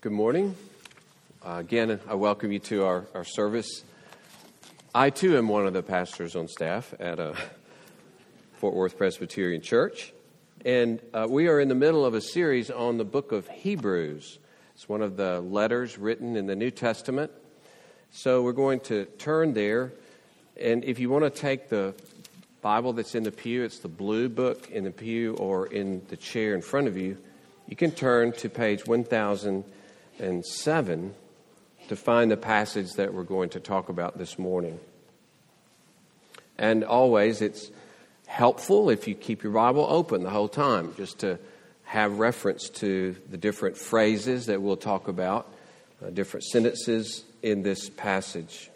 Good morning. Uh, again, I welcome you to our, our service. I too am one of the pastors on staff at uh, Fort Worth Presbyterian Church. And uh, we are in the middle of a series on the book of Hebrews. It's one of the letters written in the New Testament. So we're going to turn there. And if you want to take the Bible that's in the pew, it's the blue book in the pew or in the chair in front of you. You can turn to page 1000 and 7 to find the passage that we're going to talk about this morning. And always, it's helpful if you keep your Bible open the whole time, just to have reference to the different phrases that we'll talk about, uh, different sentences in this passage.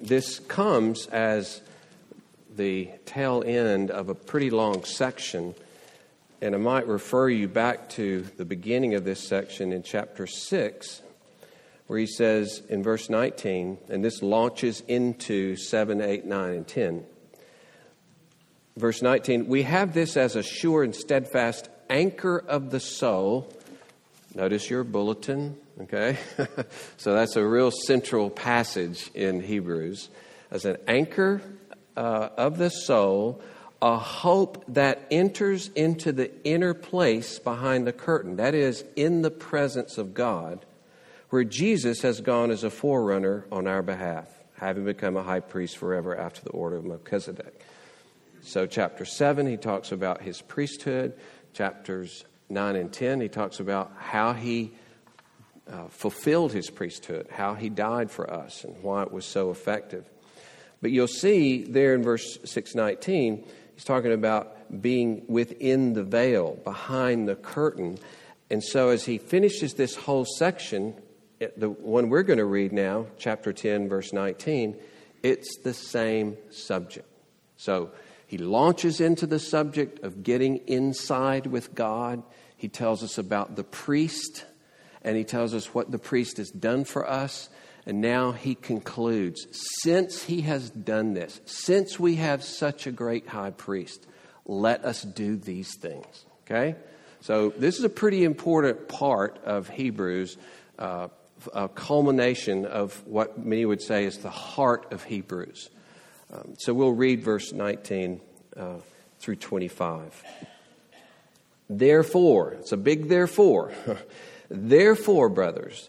This comes as the tail end of a pretty long section and I might refer you back to the beginning of this section in chapter 6, where he says in verse 19, and this launches into 7, 8, 9, and 10. Verse 19, we have this as a sure and steadfast anchor of the soul. Notice your bulletin, okay? so that's a real central passage in Hebrews. As an anchor uh, of the soul a hope that enters into the inner place behind the curtain, that is, in the presence of God, where Jesus has gone as a forerunner on our behalf, having become a high priest forever after the order of Melchizedek. So, chapter 7, he talks about his priesthood. Chapters 9 and 10, he talks about how he uh, fulfilled his priesthood, how he died for us, and why it was so effective. But you'll see there in verse 619, He's talking about being within the veil, behind the curtain. And so, as he finishes this whole section, the one we're going to read now, chapter 10, verse 19, it's the same subject. So, he launches into the subject of getting inside with God. He tells us about the priest, and he tells us what the priest has done for us. And now he concludes since he has done this, since we have such a great high priest, let us do these things. Okay? So, this is a pretty important part of Hebrews, uh, a culmination of what many would say is the heart of Hebrews. Um, so, we'll read verse 19 uh, through 25. Therefore, it's a big therefore. therefore, brothers,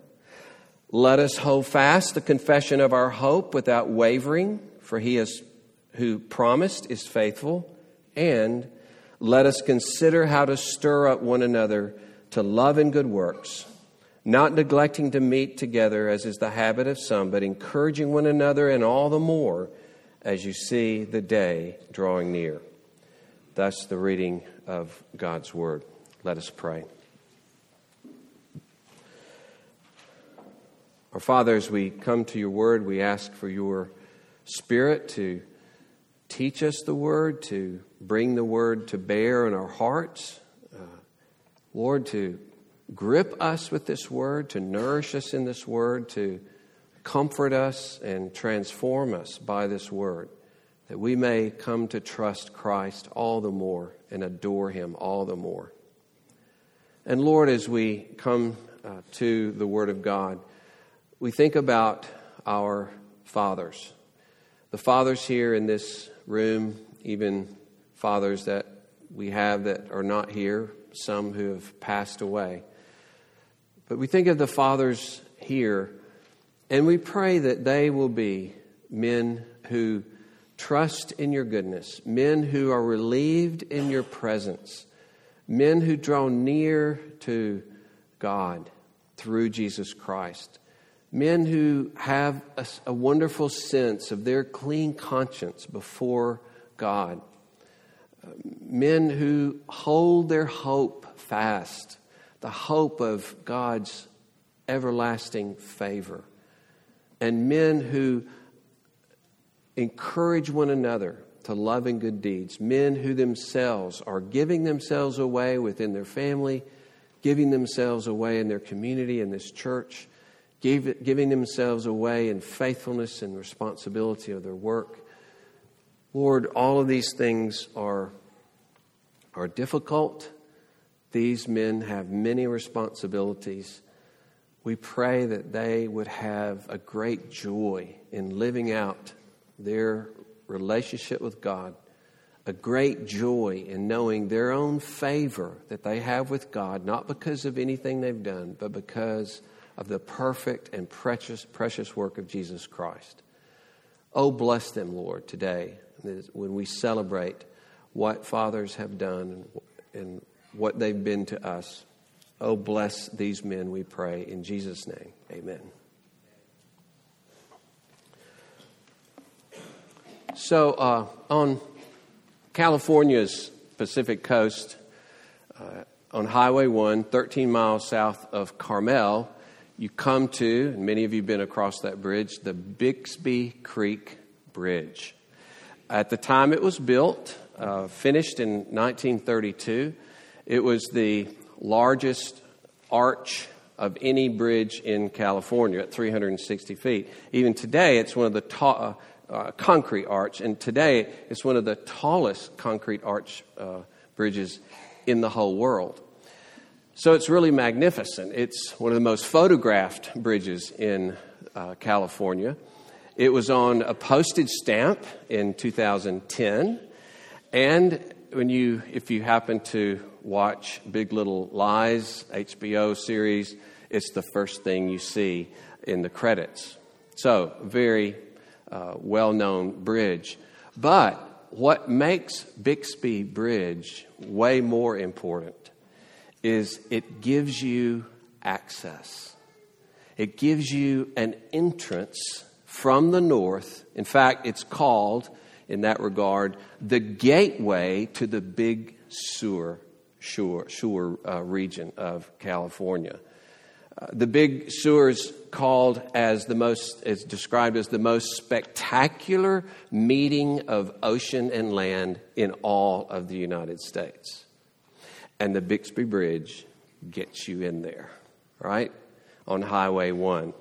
Let us hold fast the confession of our hope without wavering, for he is, who promised is faithful. And let us consider how to stir up one another to love and good works, not neglecting to meet together as is the habit of some, but encouraging one another, and all the more as you see the day drawing near. Thus, the reading of God's word. Let us pray. Our Father, as we come to your word, we ask for your spirit to teach us the word, to bring the word to bear in our hearts. Uh, Lord, to grip us with this word, to nourish us in this word, to comfort us and transform us by this word, that we may come to trust Christ all the more and adore him all the more. And Lord, as we come uh, to the word of God, we think about our fathers. The fathers here in this room, even fathers that we have that are not here, some who have passed away. But we think of the fathers here, and we pray that they will be men who trust in your goodness, men who are relieved in your presence, men who draw near to God through Jesus Christ men who have a, a, wonderful sense of their clean conscience before God, uh, men who hold their hope fast the hope of God's everlasting favor, and men who encourage one another to love and good deeds, men who themselves are giving themselves away within their family, giving themselves away in their community, in this church, giving themselves away in faithfulness and responsibility of their work. Lord, all of these things are, are difficult. These men have many responsibilities. We pray that they would have a great joy in living out their relationship with God, a great joy in knowing their own favor that they have with God, not because of anything they've done, but because of the perfect and precious, precious work of Jesus Christ. Oh, bless them, Lord, today when we celebrate what fathers have done and what they've been to us. Oh, bless these men, we pray. In Jesus' name, amen. So, uh, on California's Pacific coast, uh, on Highway 1, 13 miles south of Carmel, you come to, and many of you have been across that bridge, the Bixby Creek Bridge. At the time it was built, uh, finished in 1932, it was the largest arch of any bridge in California at 360 feet. Even today, it's one of the ta- uh, uh, concrete arch, and today it's one of the tallest concrete arch uh, bridges in the whole world. So it's really magnificent. It's one of the most photographed bridges in uh, California. It was on a postage stamp in 2010, and when you, if you happen to watch Big Little Lies HBO series, it's the first thing you see in the credits. So, very uh, well known bridge. But what makes Bixby Bridge way more important is it gives you access, it gives you an entrance from the north. In fact, it's called, in that regard, the gateway to the Big Sur, Sur, Sur uh, region of California. Uh, the Big Sur is called as the most, is described as the most spectacular meeting of ocean and land in all of the United States. And the Bixby Bridge gets you in there, right? On Highway 1.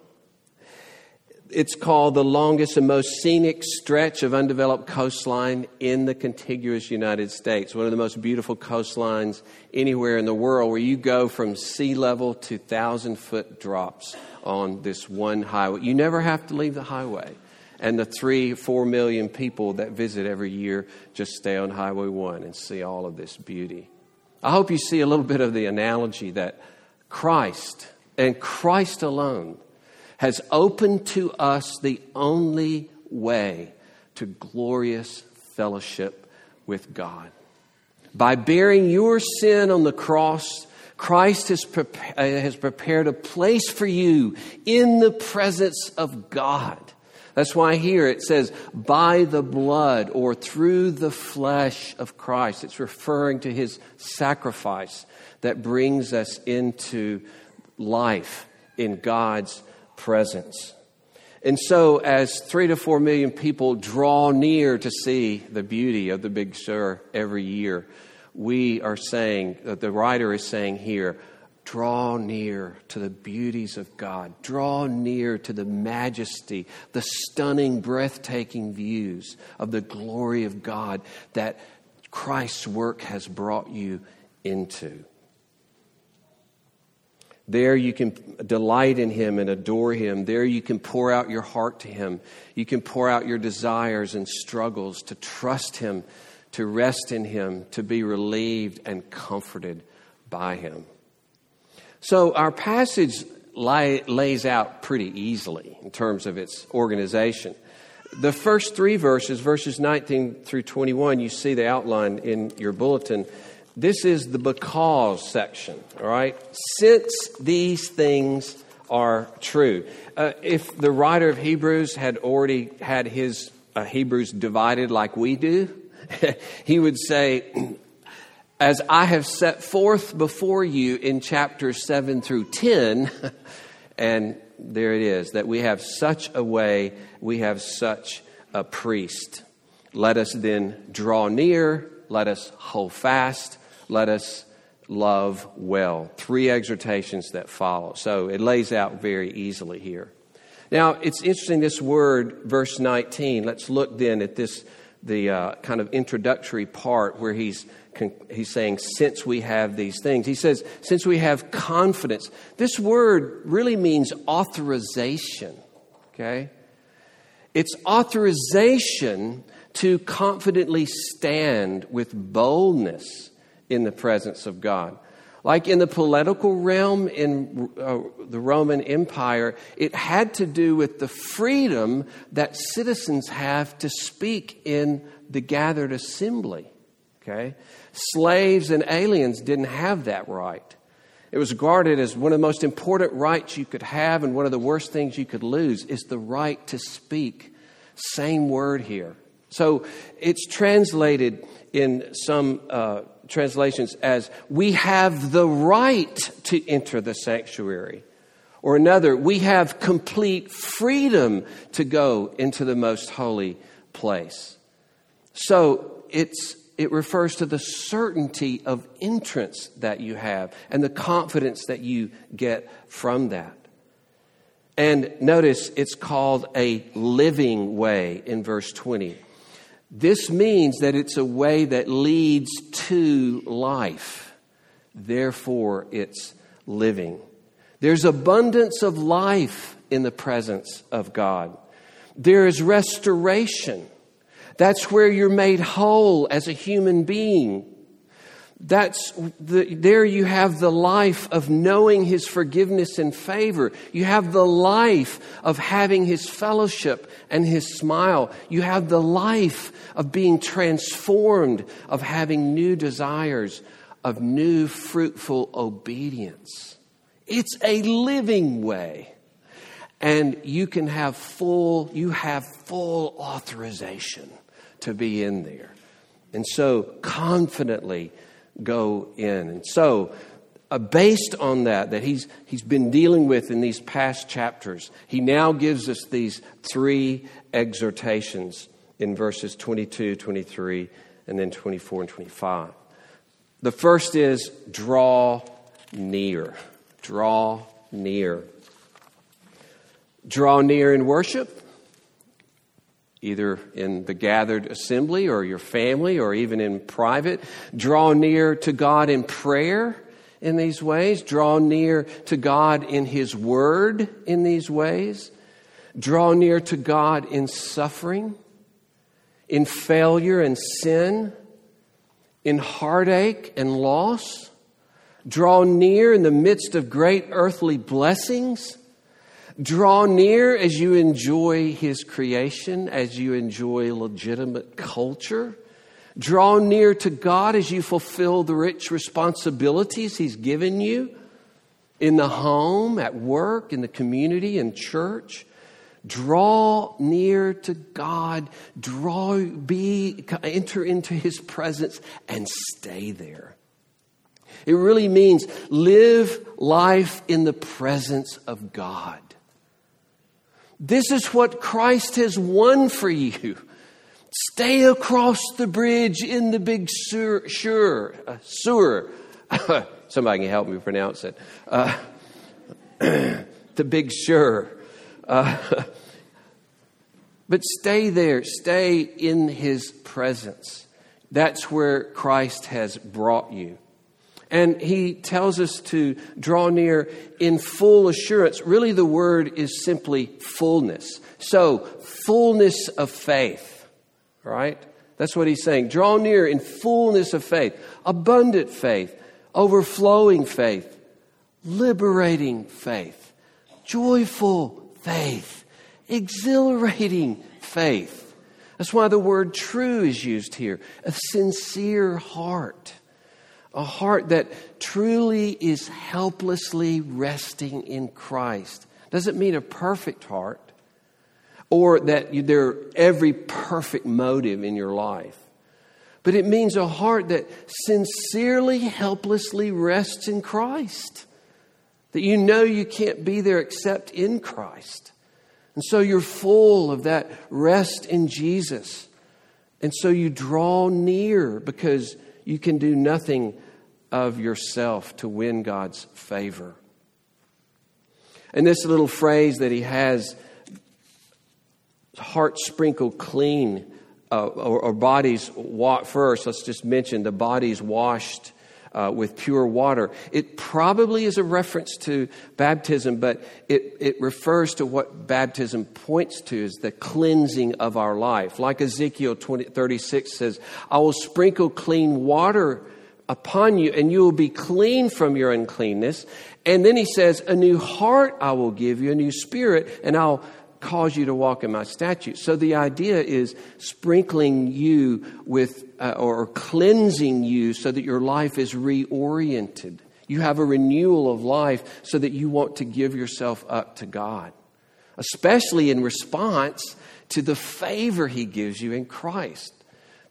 It's called the longest and most scenic stretch of undeveloped coastline in the contiguous United States. One of the most beautiful coastlines anywhere in the world, where you go from sea level to thousand foot drops on this one highway. You never have to leave the highway. And the three, four million people that visit every year just stay on Highway 1 and see all of this beauty. I hope you see a little bit of the analogy that Christ and Christ alone has opened to us the only way to glorious fellowship with God. By bearing your sin on the cross, Christ has, prepared, uh, prepared a place for you in the presence of God. That's why here it says, by the blood or through the flesh of Christ. It's referring to his sacrifice that brings us into life in God's presence. And so, as three to four million people draw near to see the beauty of the Big Sur every year, we are saying, the writer is saying here, draw near to the beauties of God. Draw near to the majesty, the stunning, breathtaking views of the glory of God that Christ's work has brought you into. There you can delight in Him and adore Him. There you can pour out your heart to Him. You can pour out your desires and struggles to trust Him, to rest in Him, to be relieved and comforted by Him. So our passage lay, lays out pretty easily in terms of its organization. The first three verses, verses 19 through 21, you see the outline in your bulletin this is the because section, all right? Since these things are true. Uh, if the writer of Hebrews had already had his uh, Hebrews divided like we do, he would say, as I have set forth before you in chapters 7 through 10, and there it is, that we have such a way, we have such a priest. Let us then draw near, let us hold fast, let us love well. Three exhortations that follow. So it lays out very easily here. Now, it's interesting, this word, verse 19. Let's look then at this, the uh, kind of introductory part where he's he's saying, since we have these things. He says, since we have confidence. This word really means authorization, okay? It's authorization to confidently stand with boldness in the presence of God. Like in the political realm in uh, the Roman Empire, it had to do with the freedom that citizens have to speak in the gathered assembly. Okay? Slaves and aliens didn't have that right. It was regarded as one of the most important rights you could have and one of the worst things you could lose is the right to speak. Same word here. So it's translated in some uh, translations as we have the right to enter the sanctuary. Or another, we have complete freedom to go into the most holy place. So it's it refers to the certainty of entrance that you have and the confidence that you get from that. And notice it's called a living way in verse 20. This means that it's a way that leads to life. Therefore, it's living. There's abundance of life in the presence of God. There is restoration. That's where you're made whole as a human being. That's the, there you have the life of knowing His forgiveness and favor. You have the life of having His fellowship and His smile. You have the life of being transformed, of having new desires, of new fruitful obedience. It's a living way. And you can have full, you have full authorization to be in there. And so confidently go in. And so, uh, based on that, that he's, he's been dealing with in these past chapters, he now gives us these three exhortations in verses 22, 23, and then 24 and 25. The first is draw near. Draw near. Draw near in worship either in the gathered assembly or your family or even in private. Draw near to God in prayer in these ways. Draw near to God in His Word in these ways. Draw near to God in suffering, in failure and sin, in heartache and loss. Draw near in the midst of great earthly blessings Draw near as you enjoy His creation, as you enjoy legitimate culture. Draw near to God as you fulfill the rich responsibilities He's given you in the home, at work, in the community, in church. Draw near to God. Draw, be, enter into His presence and stay there. It really means live life in the presence of God. This is what Christ has won for you. Stay across the bridge in the big sewer. sewer, uh, sewer. Somebody can help me pronounce it. Uh, the big sure. Uh, but stay there. Stay in his presence. That's where Christ has brought you. And he tells us to draw near in full assurance. Really, the word is simply fullness. So, fullness of faith, right? That's what he's saying. Draw near in fullness of faith, abundant faith, overflowing faith, liberating faith, joyful faith, exhilarating faith. That's why the word true is used here a sincere heart a heart that truly is helplessly resting in Christ. Doesn't mean a perfect heart or that there are every perfect motive in your life, but it means a heart that sincerely, helplessly rests in Christ. That you know you can't be there except in Christ. And so you're full of that rest in Jesus. And so you draw near because you can do nothing of yourself to win God's favor. And this little phrase that he has, heart sprinkled clean, uh, or, or, bodies wa- first, let's just mention the bodies washed uh, with pure water. It probably is a reference to baptism, but it, it refers to what baptism points to is the cleansing of our life. Like Ezekiel 20, 36 says, I will sprinkle clean water upon you, and you will be clean from your uncleanness. And then he says, A new heart I will give you, a new spirit, and I'll cause you to walk in my statutes. So the idea is sprinkling you with, uh, or cleansing you so that your life is reoriented. You have a renewal of life so that you want to give yourself up to God, especially in response to the favor he gives you in Christ.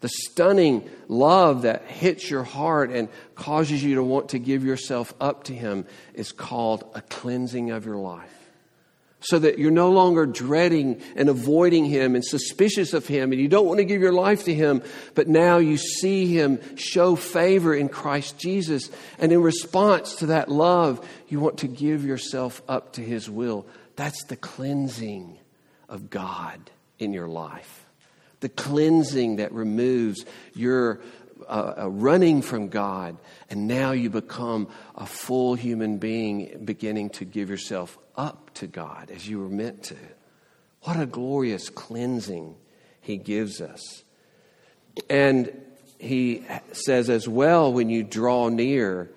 The stunning love that hits your heart and causes you to want to give yourself up to Him is called a cleansing of your life. So that you're no longer dreading and avoiding Him and suspicious of Him, and you don't want to give your life to Him, but now you see Him show favor in Christ Jesus. And in response to that love, you want to give yourself up to His will. That's the cleansing of God in your life the cleansing that removes your uh, uh, running from God, and now you become a full human being, beginning to give yourself up to God as you were meant to. What a glorious cleansing He gives us. And He says as well, when you draw near,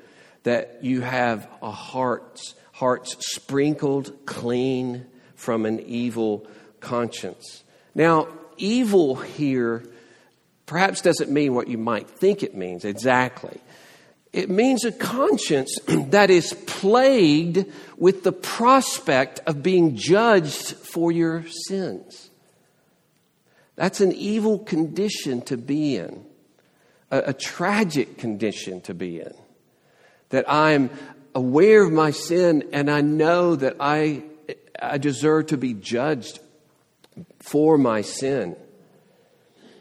that you have a heart, hearts sprinkled clean from an evil conscience. Now, evil here perhaps doesn't mean what you might think it means exactly. It means a conscience that is plagued with the prospect of being judged for your sins. That's an evil condition to be in, a, a tragic condition to be in. That I'm aware of my sin and I know that I, I deserve to be judged for my sin.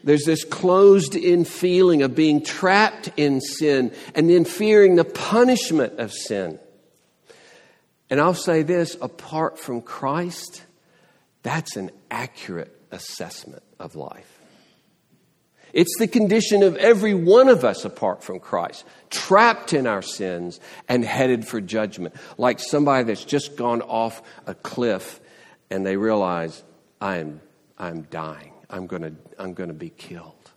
There's this closed in feeling of being trapped in sin and then fearing the punishment of sin. And I'll say this apart from Christ, that's an accurate assessment of life. It's the condition of every one of us apart from Christ, trapped in our sins and headed for judgment, like somebody that's just gone off a cliff and they realize, I'm, I'm dying. I'm going to I'm going to be killed.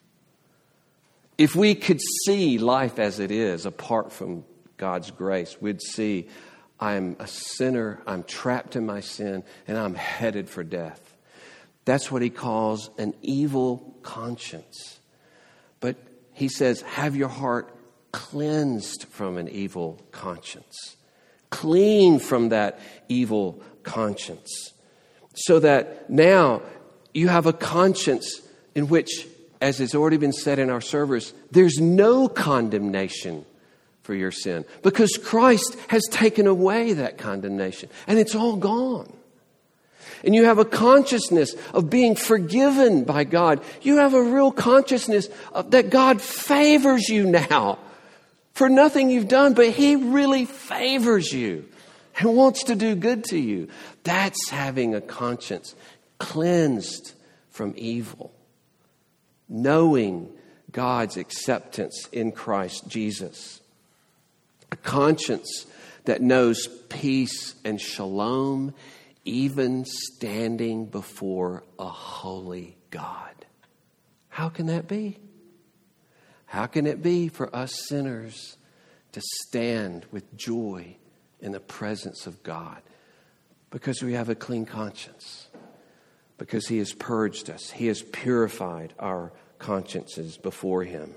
If we could see life as it is apart from God's grace, we'd see I'm a sinner, I'm trapped in my sin, and I'm headed for death. That's what he calls an evil conscience. But he says, have your heart cleansed from an evil conscience, clean from that evil conscience, so that now you have a conscience in which, as has already been said in our service, there's no condemnation for your sin because Christ has taken away that condemnation and it's all gone. And you have a consciousness of being forgiven by God. You have a real consciousness of, that God favors you now for nothing you've done, but He really favors you and wants to do good to you. That's having a conscience cleansed from evil, knowing God's acceptance in Christ Jesus, a conscience that knows peace and shalom, even standing before a holy God. How can that be? How can it be for us sinners to stand with joy in the presence of God? Because we have a clean conscience because he has purged us, he has purified our consciences before him.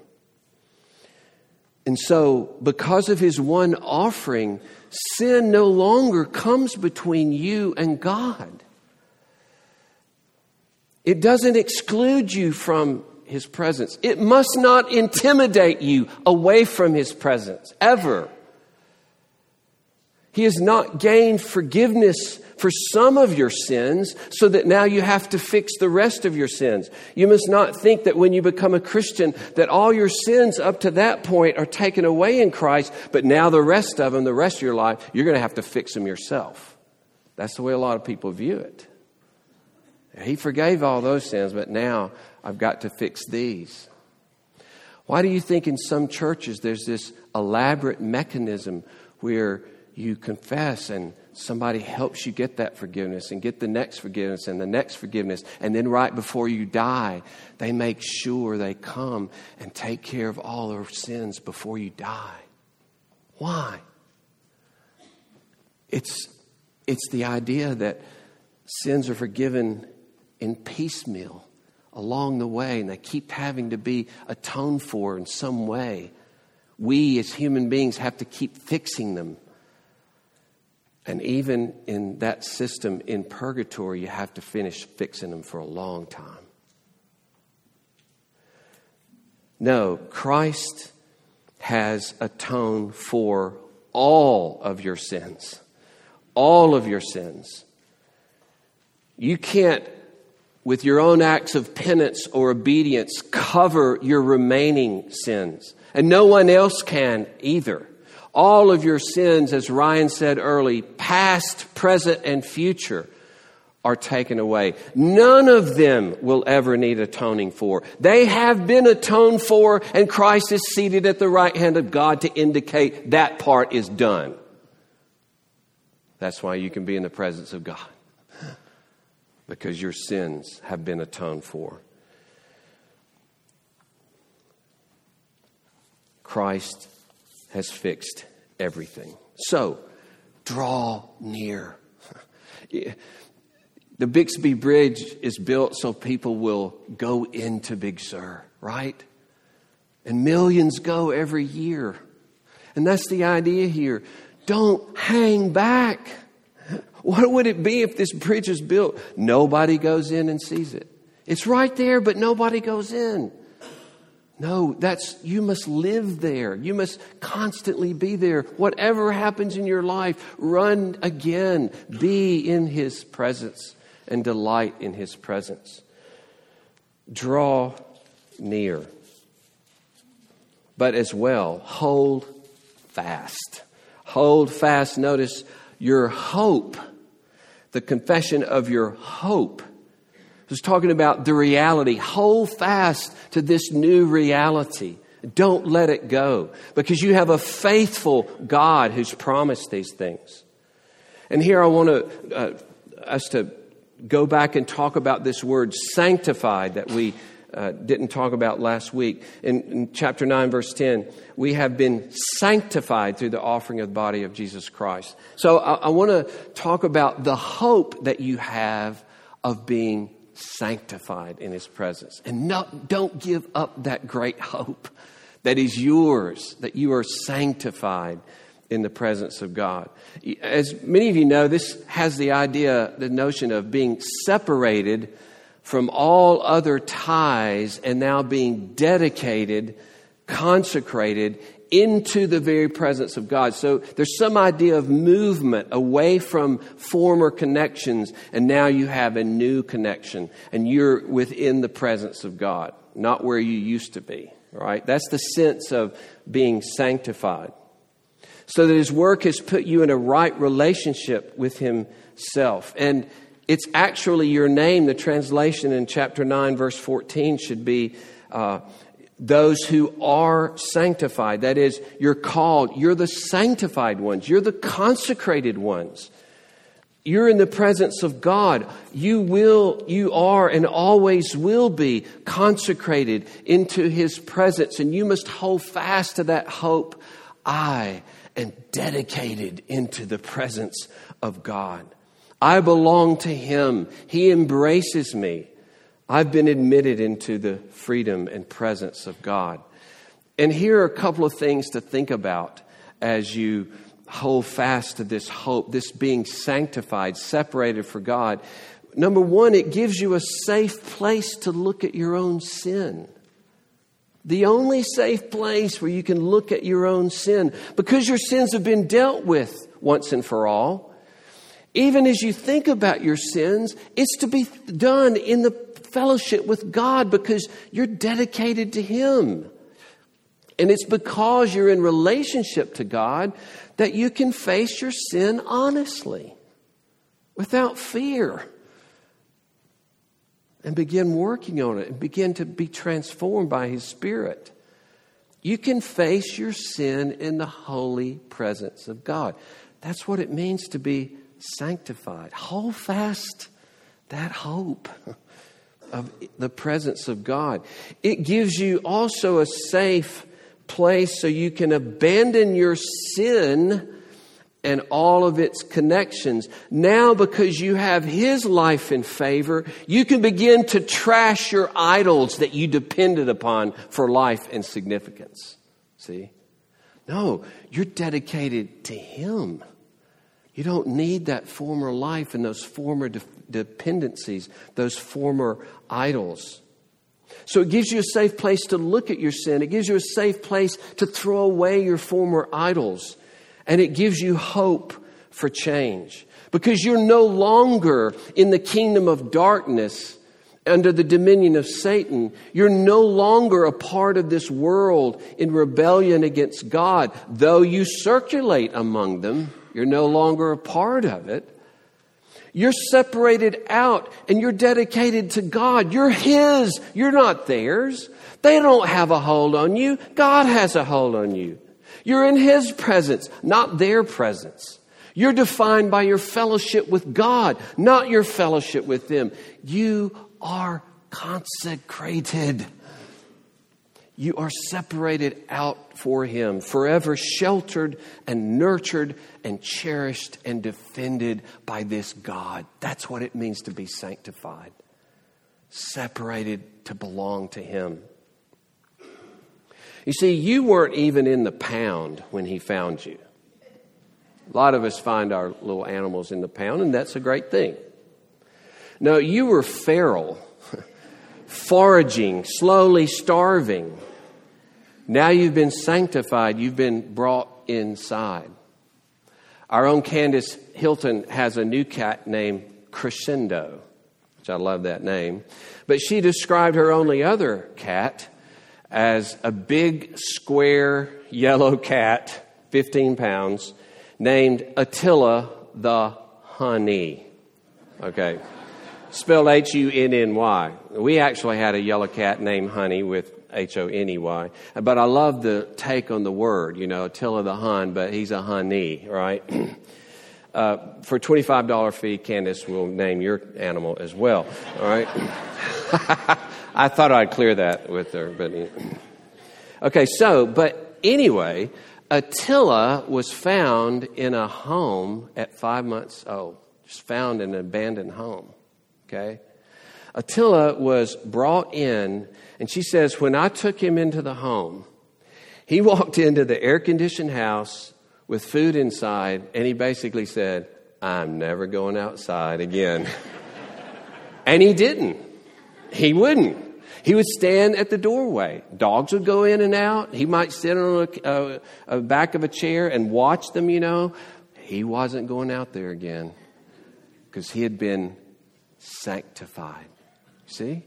And so, because of his one offering, sin no longer comes between you and God. It doesn't exclude you from his presence. It must not intimidate you away from his presence, ever. He has not gained forgiveness for some of your sins so that now you have to fix the rest of your sins. You must not think that when you become a Christian that all your sins up to that point are taken away in Christ, but now the rest of them, the rest of your life, you're going to have to fix them yourself. That's the way a lot of people view it. He forgave all those sins, but now I've got to fix these. Why do you think in some churches there's this elaborate mechanism where you confess and somebody helps you get that forgiveness and get the next forgiveness and the next forgiveness. And then right before you die, they make sure they come and take care of all their sins before you die. Why? It's, it's the idea that sins are forgiven in piecemeal along the way, and they keep having to be atoned for in some way. We as human beings have to keep fixing them and even in that system in purgatory, you have to finish fixing them for a long time. No, Christ has atoned for all of your sins. All of your sins. You can't, with your own acts of penance or obedience, cover your remaining sins. And no one else can either all of your sins, as Ryan said early, past, present, and future, are taken away. None of them will ever need atoning for. They have been atoned for, and Christ is seated at the right hand of God to indicate that part is done. That's why you can be in the presence of God, because your sins have been atoned for. Christ has fixed everything. So, draw near. the Bixby Bridge is built so people will go into Big Sur, right? And millions go every year. And that's the idea here. Don't hang back. What would it be if this bridge is built? Nobody goes in and sees it. It's right there, but nobody goes in. No, that's, you must live there. You must constantly be there. Whatever happens in your life, run again. Be in His presence and delight in His presence. Draw near. But as well, hold fast. Hold fast. Notice your hope, the confession of your hope was talking about the reality. Hold fast to this new reality. Don't let it go because you have a faithful God who's promised these things. And here I want to, uh, us to go back and talk about this word sanctified that we uh, didn't talk about last week. In, in, chapter 9, verse 10, we have been sanctified through the offering of the body of Jesus Christ. So I, I want to talk about the hope that you have of being sanctified in his presence. And don't give up that great hope that is yours, that you are sanctified in the presence of God. As many of you know, this has the idea, the notion of being separated from all other ties and now being dedicated, consecrated into the very presence of God. So there's some idea of movement away from former connections, and now you have a new connection, and you're within the presence of God, not where you used to be, right? That's the sense of being sanctified. So that His work has put you in a right relationship with Himself. And it's actually your name. The translation in chapter 9, verse 14 should be. Uh, those who are sanctified. That is, you're called. You're the sanctified ones. You're the consecrated ones. You're in the presence of God. You will, you are, and always will be consecrated into His presence. And you must hold fast to that hope. I am dedicated into the presence of God. I belong to Him. He embraces me. I've been admitted into the freedom and presence of God. And here are a couple of things to think about as you hold fast to this hope, this being sanctified, separated for God. Number one, it gives you a safe place to look at your own sin. The only safe place where you can look at your own sin because your sins have been dealt with once and for all. Even as you think about your sins, it's to be done in the fellowship with God because you're dedicated to Him. And it's because you're in relationship to God that you can face your sin honestly, without fear, and begin working on it and begin to be transformed by His Spirit. You can face your sin in the holy presence of God. That's what it means to be sanctified. Hold fast that hope of the presence of God. It gives you also a safe place so you can abandon your sin and all of its connections. Now, because you have His life in favor, you can begin to trash your idols that you depended upon for life and significance. See? No, you're dedicated to Him. You don't need that former life and those former dependencies, those former idols. So it gives you a safe place to look at your sin. It gives you a safe place to throw away your former idols. And it gives you hope for change because you're no longer in the kingdom of darkness under the dominion of Satan. You're no longer a part of this world in rebellion against God. Though you circulate among them, you're no longer a part of it. You're separated out and you're dedicated to God. You're His. You're not theirs. They don't have a hold on you. God has a hold on you. You're in His presence, not their presence. You're defined by your fellowship with God, not your fellowship with them. You are consecrated. You are separated out for Him, forever sheltered and nurtured and cherished and defended by this God. That's what it means to be sanctified, separated to belong to Him. You see, you weren't even in the pound when He found you. A lot of us find our little animals in the pound, and that's a great thing. No, you were feral, foraging, slowly starving now you've been sanctified, you've been brought inside. Our own Candace Hilton has a new cat named Crescendo, which I love that name. But she described her only other cat as a big, square, yellow cat, 15 pounds, named Attila the Honey. Okay. Spelled H U N N Y. We actually had a yellow cat named Honey with H O N E Y. But I love the take on the word, you know, Attila the Hun, but he's a honey, right? uh, for $25 fee, Candace will name your animal as well, all right? I thought I'd clear that with her, but. Okay, so, but anyway, Attila was found in a home at five months old, just found in an abandoned home, okay? Attila was brought in and she says, When I took him into the home, he walked into the air conditioned house with food inside, and he basically said, I'm never going outside again. and he didn't. He wouldn't. He would stand at the doorway. Dogs would go in and out. He might sit on a, a, a back of a chair and watch them, you know. He wasn't going out there again because he had been sanctified. See?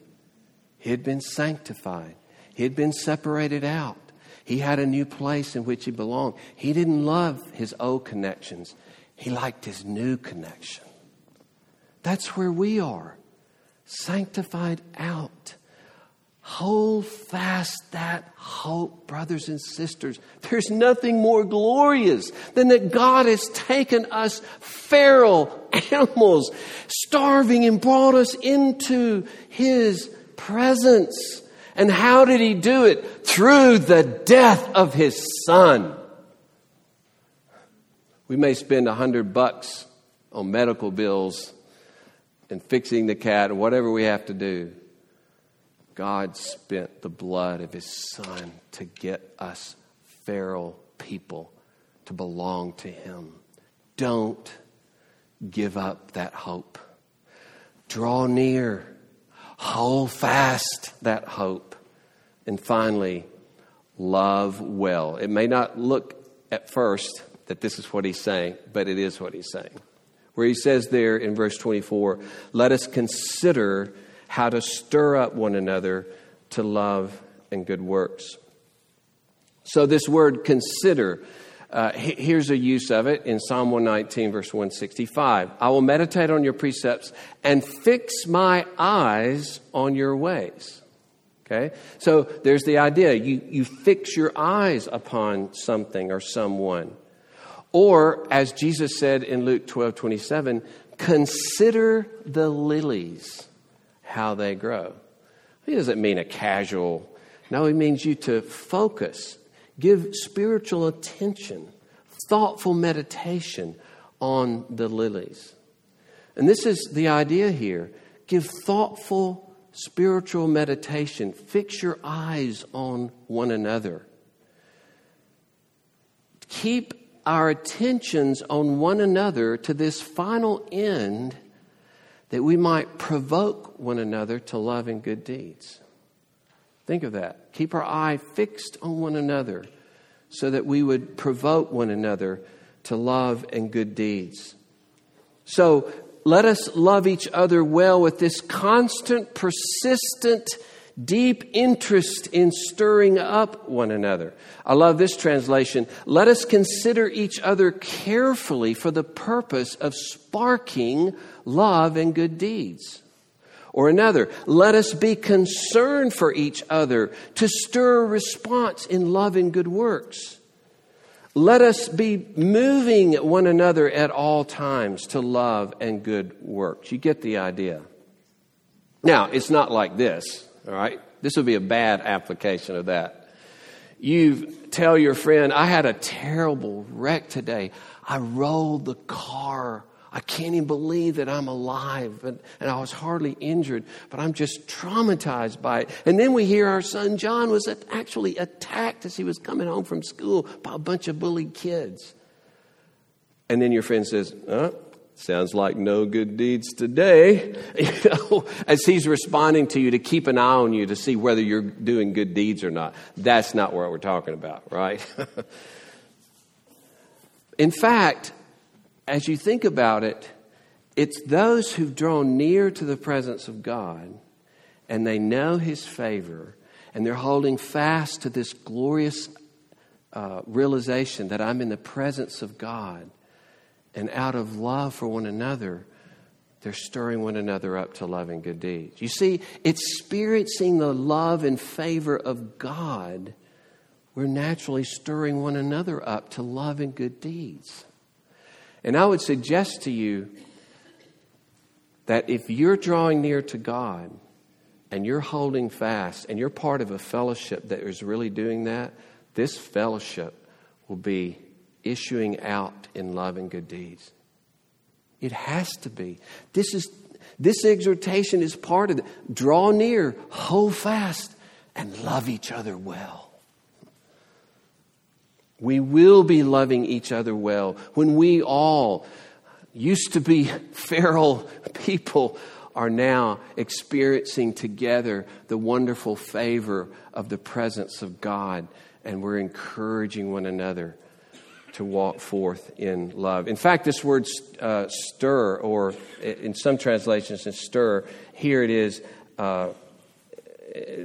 He had been sanctified, he had been separated out. He had a new place in which he belonged. He didn't love his old connections, he liked his new connection. That's where we are sanctified out. Hold fast that hope, brothers and sisters. There's nothing more glorious than that God has taken us feral animals, starving, and brought us into His presence. And how did he do it? Through the death of his son. We may spend a hundred bucks on medical bills and fixing the cat or whatever we have to do. God spent the blood of his son to get us feral people to belong to him. Don't give up that hope. Draw near Hold fast that hope And finally, love well. It may not look at first that this is what he's saying, but it is what he's saying. Where he says there in verse 24, let us consider how to stir up one another to love and good works. So, this word consider, uh, here's a use of it in Psalm 119, verse 165. I will meditate on your precepts and fix my eyes on your ways. Okay? So, there's the idea you, you fix your eyes upon something or someone. Or, as Jesus said in Luke 12 27, consider the lilies, how they grow. He doesn't mean a casual, no, he means you to focus Give spiritual attention, thoughtful meditation on the lilies. And this is the idea here. Give thoughtful spiritual meditation. Fix your eyes on one another. Keep our attentions on one another to this final end that we might provoke one another to love and good deeds. Think of that. Keep our eye fixed on one another so that we would provoke one another to love and good deeds. So let us love each other well with this constant, persistent, deep interest in stirring up one another. I love this translation. Let us consider each other carefully for the purpose of sparking love and good deeds. Or another, let us be concerned for each other to stir a response in love and good works. Let us be moving one another at all times to love and good works. You get the idea. Now, it's not like this, all right? This would be a bad application of that. You tell your friend, I had a terrible wreck today. I rolled the car I can't even believe that I'm alive and, and I was hardly injured, but I'm just traumatized by it. And then we hear our son John was actually attacked as he was coming home from school by a bunch of bullied kids. And then your friend says, oh, Sounds like no good deeds today. You know, as he's responding to you to keep an eye on you to see whether you're doing good deeds or not. That's not what we're talking about, right? In fact, as you think about it, it's those who've drawn near to the presence of God and they know His favor and they're holding fast to this glorious uh, realization that I'm in the presence of God and out of love for one another, they're stirring one another up to love and good deeds. You see, it's experiencing the love and favor of God, we're naturally stirring one another up to love and good deeds. And I would suggest to you that if you're drawing near to God and you're holding fast and you're part of a fellowship that is really doing that, this fellowship will be issuing out in love and good deeds. It has to be. This is this exhortation is part of it. Draw near, hold fast, and love each other well. We will be loving each other well when we all used to be feral people are now experiencing together the wonderful favor of the presence of God, and we're encouraging one another to walk forth in love. In fact, this word uh, stir, or in some translations, stir, here it is. Uh,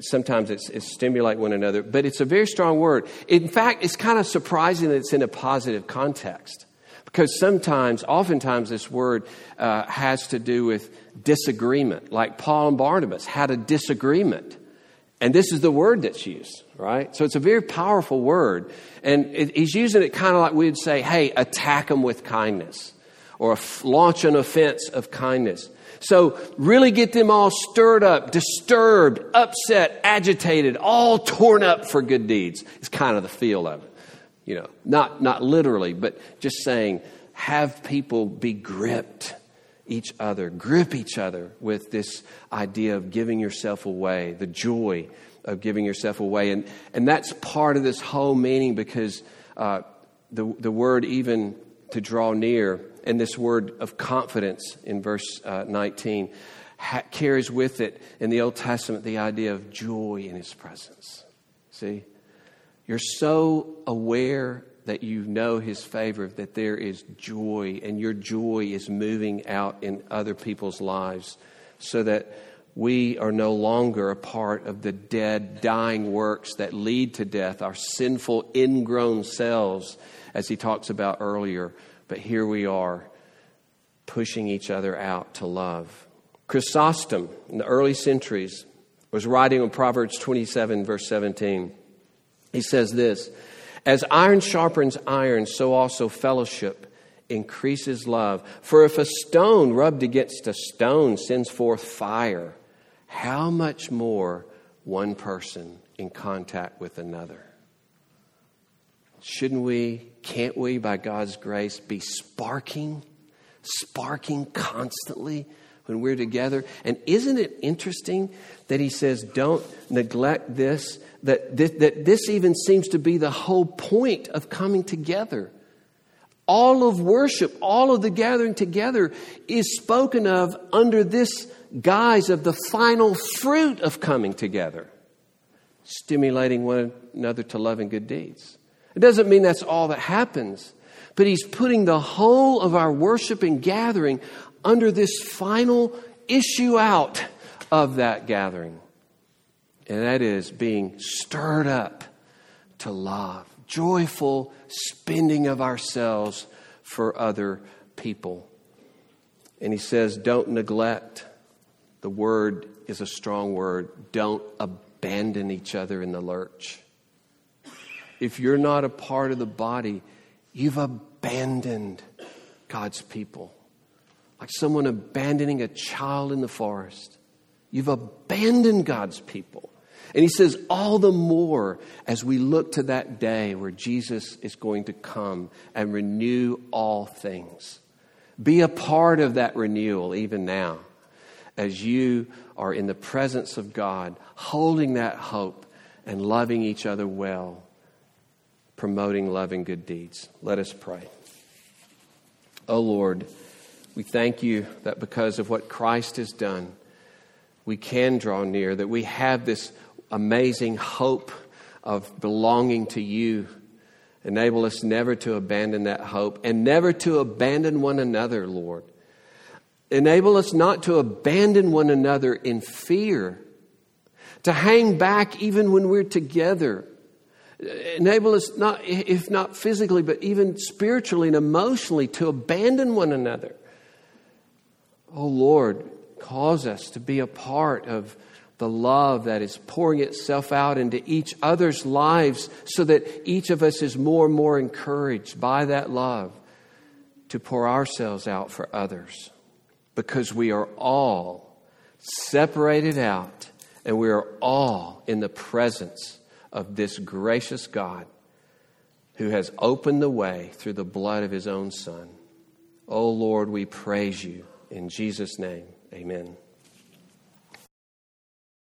sometimes it's, it's, stimulate one another, but it's a very strong word. In fact, it's kind of surprising that it's in a positive context because sometimes, oftentimes, this word uh, has to do with disagreement, like Paul and Barnabas had a disagreement. And this is the word that's used, right? So it's a very powerful word. And it, he's using it kind of like we would say, hey, attack them with kindness or launch an offense of kindness. So, really get them all stirred up, disturbed, upset, agitated, all torn up for good deeds. It's kind of the feel of it. You know, not, not literally, but just saying, have people be gripped each other, grip each other with this idea of giving yourself away, the joy of giving yourself away. And, and that's part of this whole meaning because uh, the, the word even to draw near and this word of confidence in verse uh, 19 ha- carries with it in the Old Testament the idea of joy in his presence. See? You're so aware that you know His favor, that there is joy, and your joy is moving out in other people's lives so that we are no longer a part of the dead, dying works that lead to death, our sinful, ingrown selves, as he talks about earlier. But here we are, pushing each other out to love. Chrysostom, in the early centuries, was writing on Proverbs 27, verse 17. He says this As iron sharpens iron, so also fellowship increases love. For if a stone rubbed against a stone sends forth fire, how much more one person in contact with another? Shouldn't we, can't we, by God's grace, be sparking, sparking constantly when we're together? And isn't it interesting that he says, don't neglect this, that this, that this even seems to be the whole point of coming together? All of worship, all of the gathering together is spoken of under this guise of the final fruit of coming together, stimulating one another to love and good deeds. It doesn't mean that's all that happens, but he's putting the whole of our worship and gathering under this final issue out of that gathering. And that is being stirred up to love joyful spending of ourselves for other people. And he says, don't neglect. The word is a strong word. Don't abandon each other in the lurch. If you're not a part of the body, you've abandoned God's people. Like someone abandoning a child in the forest. You've abandoned God's people. And he says, all the more as we look to that day where Jesus is going to come and renew all things. Be a part of that renewal even now as you are in the presence of God, holding that hope and loving each other well, promoting loving good deeds. Let us pray. Oh Lord, we thank you that because of what Christ has done, we can draw near, that we have this amazing hope of belonging to you. Enable us never to abandon that hope and never to abandon one another, Lord. Enable us not to abandon one another in fear, to hang back even when we're together. Enable us not, if not physically, but even spiritually and emotionally, to abandon one another. Oh Lord, cause us to be a part of the love that is pouring itself out into each other's lives so that each of us is more and more encouraged by that love to pour ourselves out for others because we are all separated out and we are all in the presence of this gracious God who has opened the way through the blood of his own Son. Oh Lord, we praise you. In Jesus' name, amen.